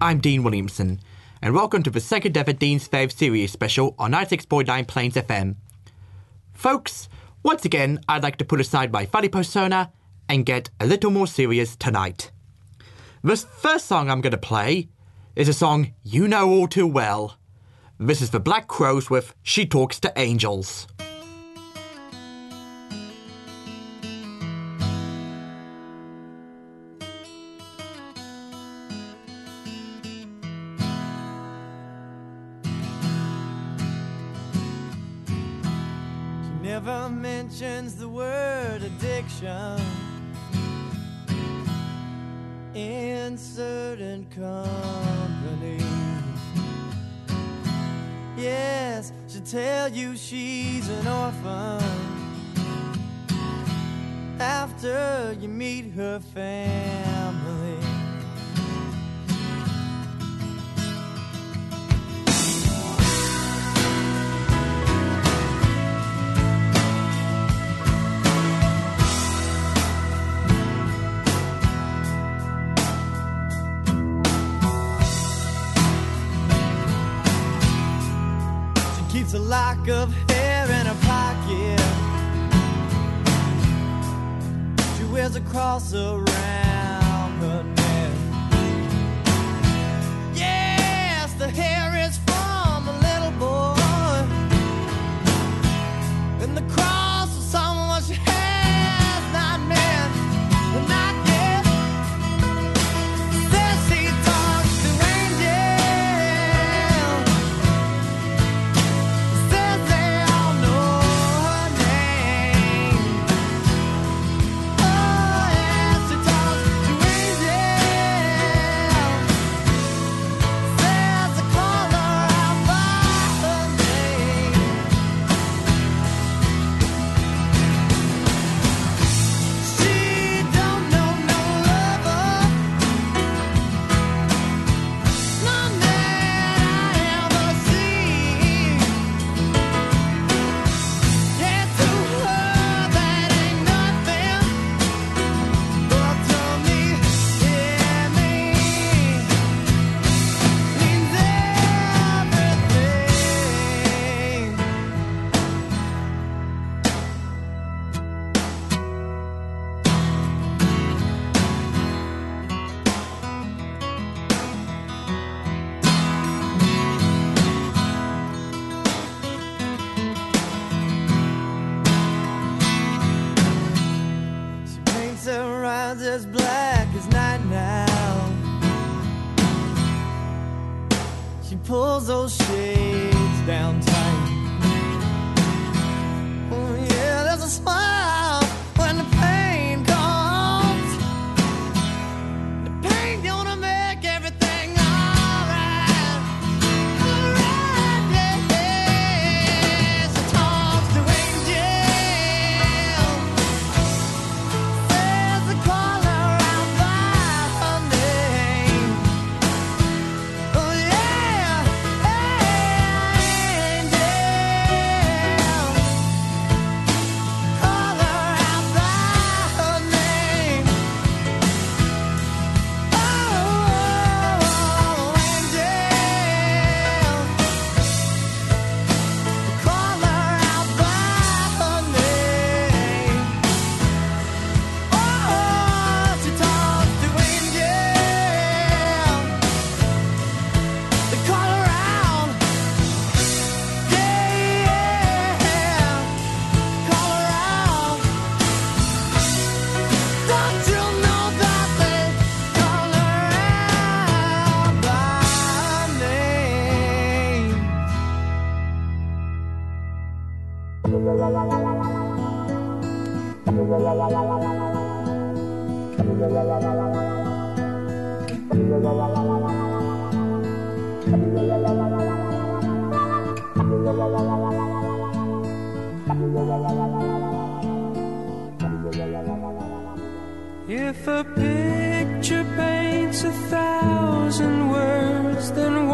I'm Dean Williamson, and welcome to the second ever Dean's Fave series special on 96.9 Plains FM. Folks, once again, I'd like to put aside my funny persona and get a little more serious tonight. This first song I'm going to play is a song you know all too well. This is the Black Crowes with She Talks to Angels. Addiction in certain company. Yes, she'll tell you she's an orphan after you meet her family. Lock of hair in her pocket. She wears a cross around pulls those shades down tight. If a picture paints a thousand words, then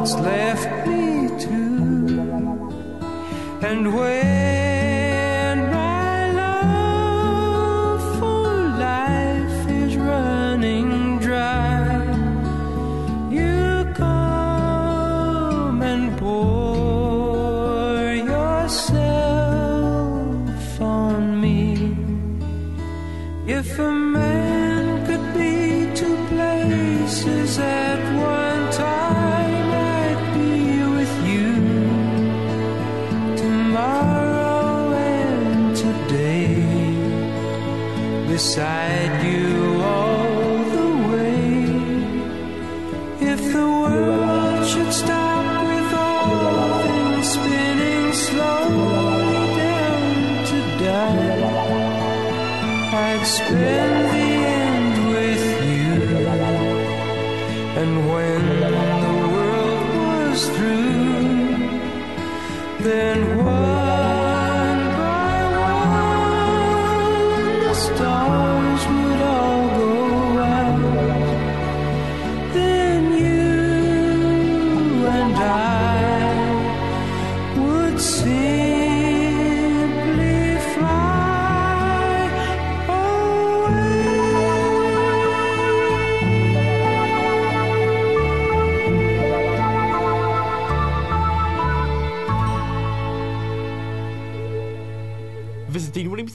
that's left me to. And when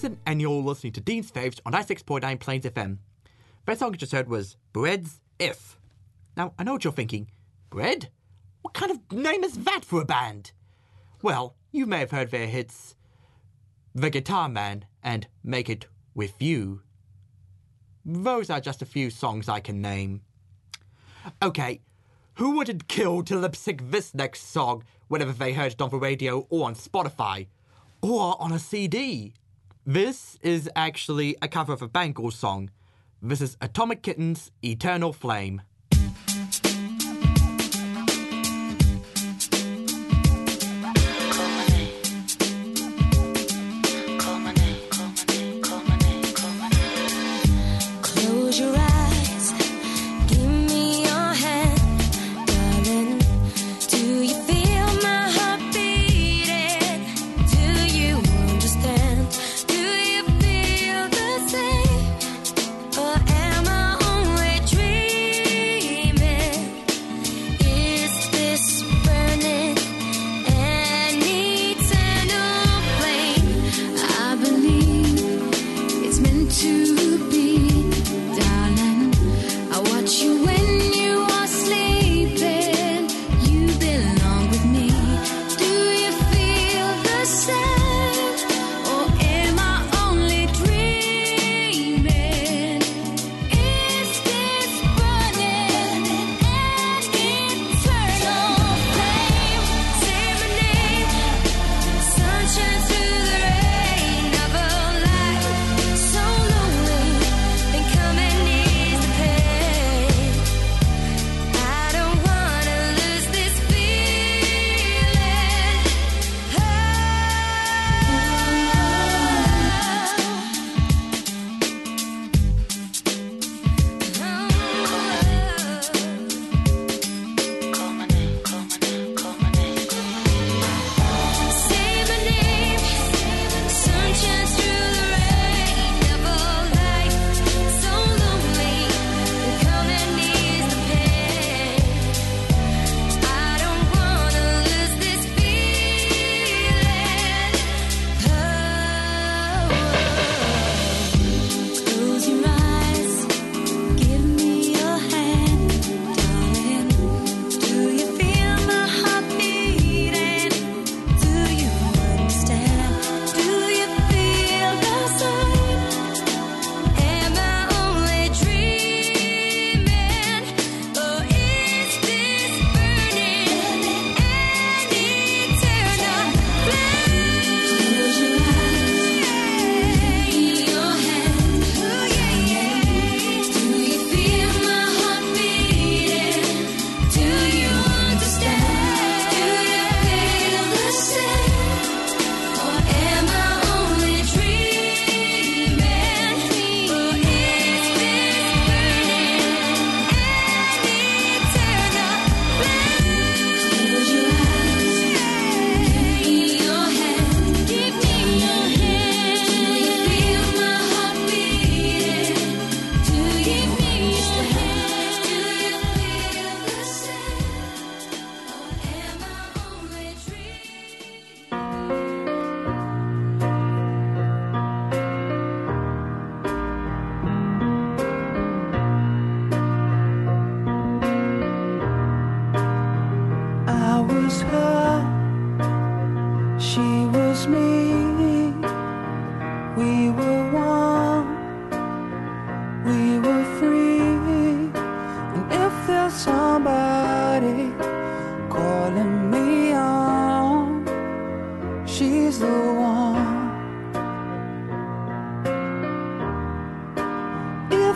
Williamson, and you're listening to Dean's Faves on 96.9 Plains FM. That song you just heard was Bread's If. Now, I know what you're thinking. Bread? What kind of name is that for a band? Well, you may have heard their hits The Guitar Man and Make It With You. Those are just a few songs I can name. Okay, who wouldn't kill to lip sync this next song whenever they heard it on the radio or on Spotify? Or on a CD? This is actually a cover of a Bangles song. This is Atomic Kitten's Eternal Flame.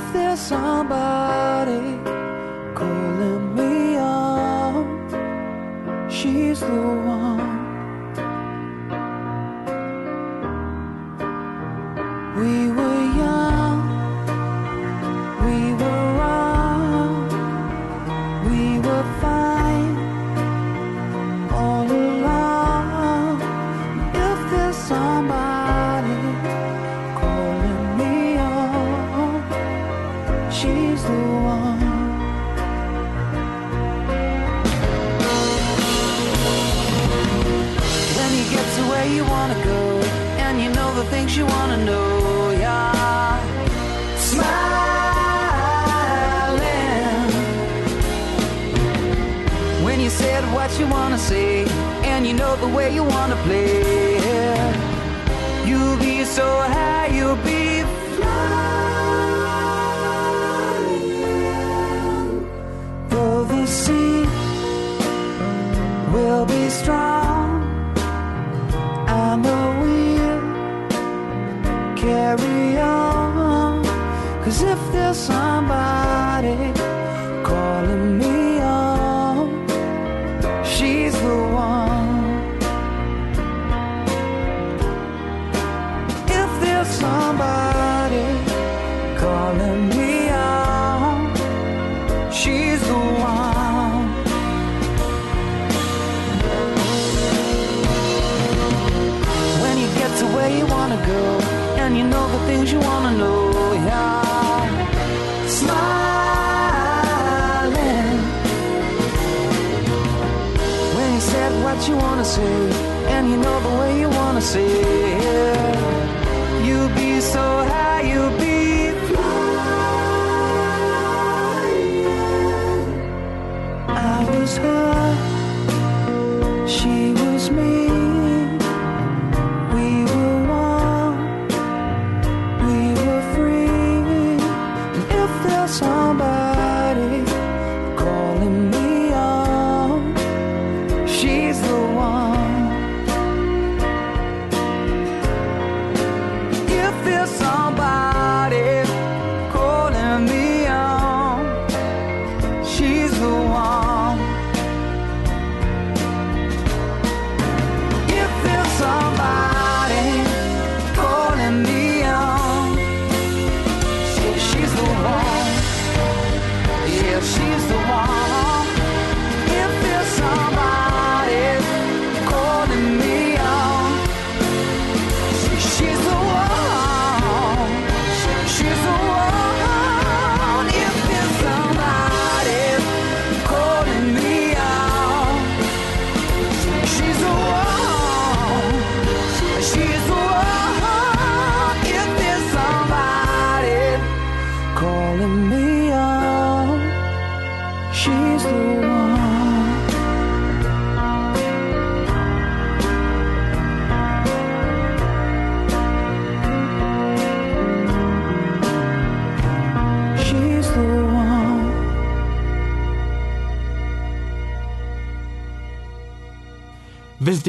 If there's somebody calling me on, she's the one. What you wanna say, and you know the way you wanna play, you'll be so high, you'll be flying. Though the sea will be strong. and the we'll carry on. Cause if there's somebody calling me on, she's the one. When you get to where you wanna go, and you know the things you wanna know, yeah. Smiling. When you said what you wanna say, and you know the way you wanna say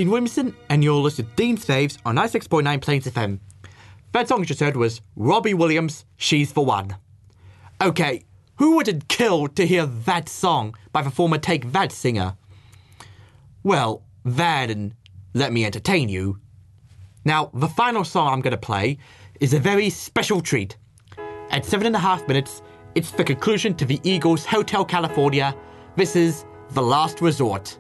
Dean Williamson, and you're listening to Dean's Faves on 96.9 Plains FM. That song you just heard was Robbie Williams, She's for One. Okay, who would it kill to hear that song by the former Take That singer? Well, that and let me entertain you. Now, the final song I'm going to play is a very special treat. At seven and a half minutes, it's the conclusion to the Eagles' Hotel California. This is The Last Resort.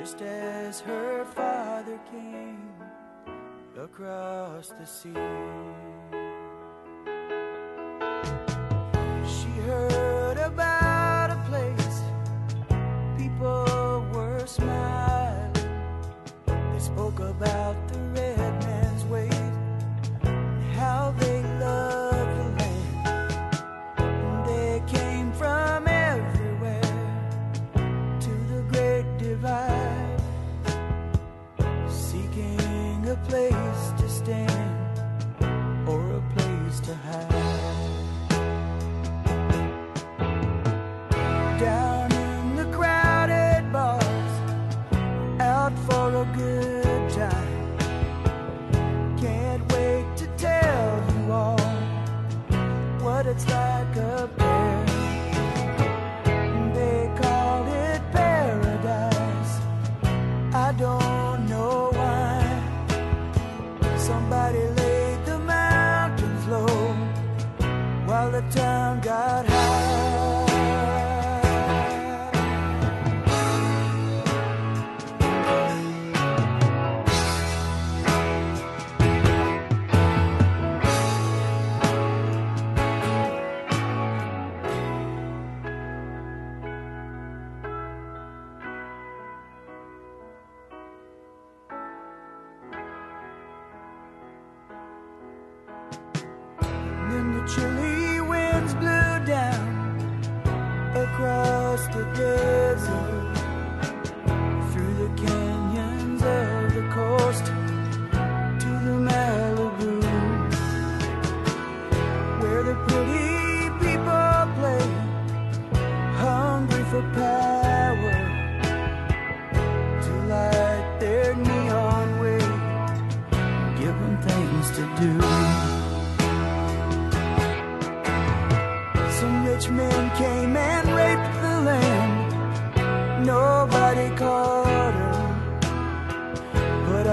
just as her father came across the sea. She heard about a place people were smiling. They spoke about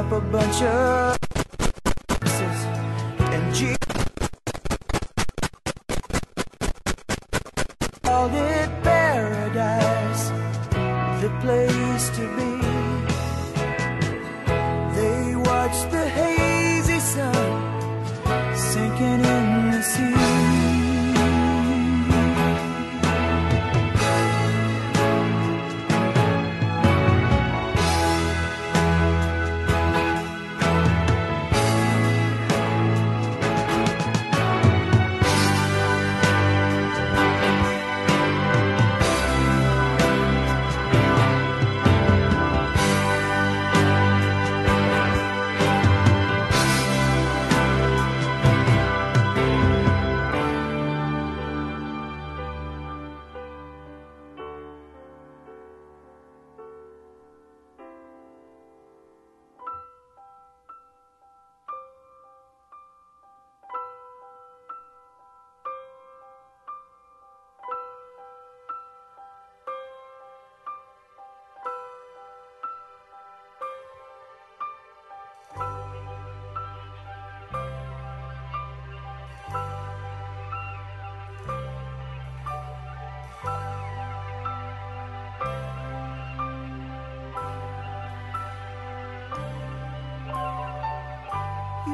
up a bunch of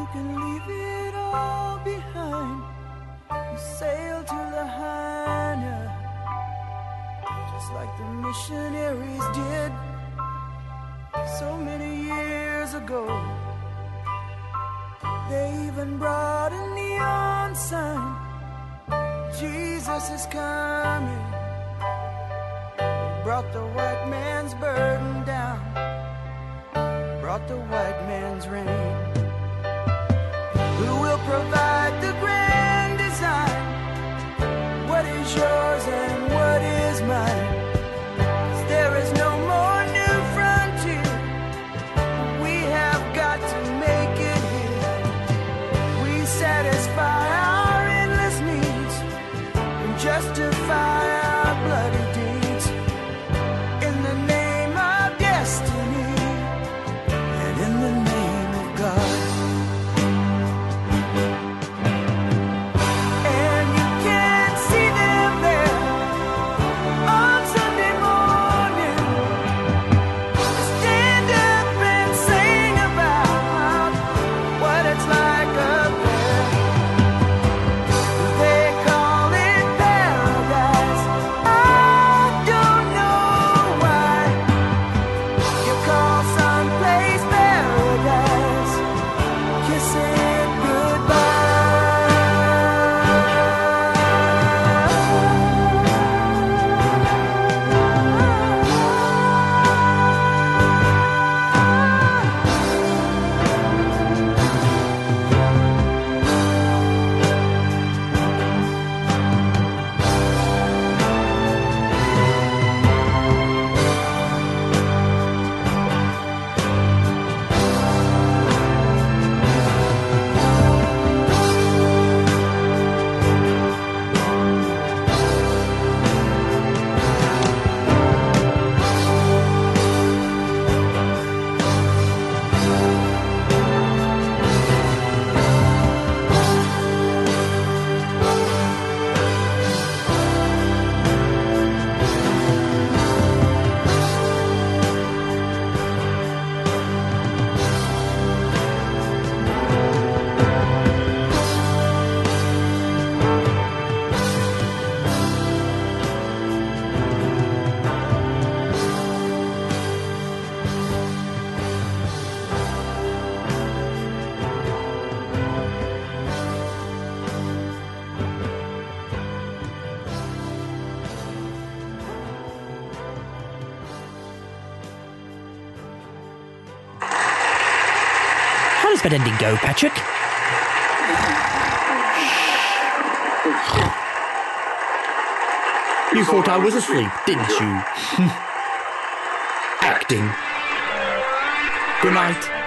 you can leave it all behind You sail to Lahaina just like the missionaries did so many years ago. They even brought a neon sign Jesus is coming. They brought the white man's burden down, brought the white man's reign who will provide the grand design. What is your does that ending go, Patrick? You thought I was asleep, didn't you? Acting. Good night.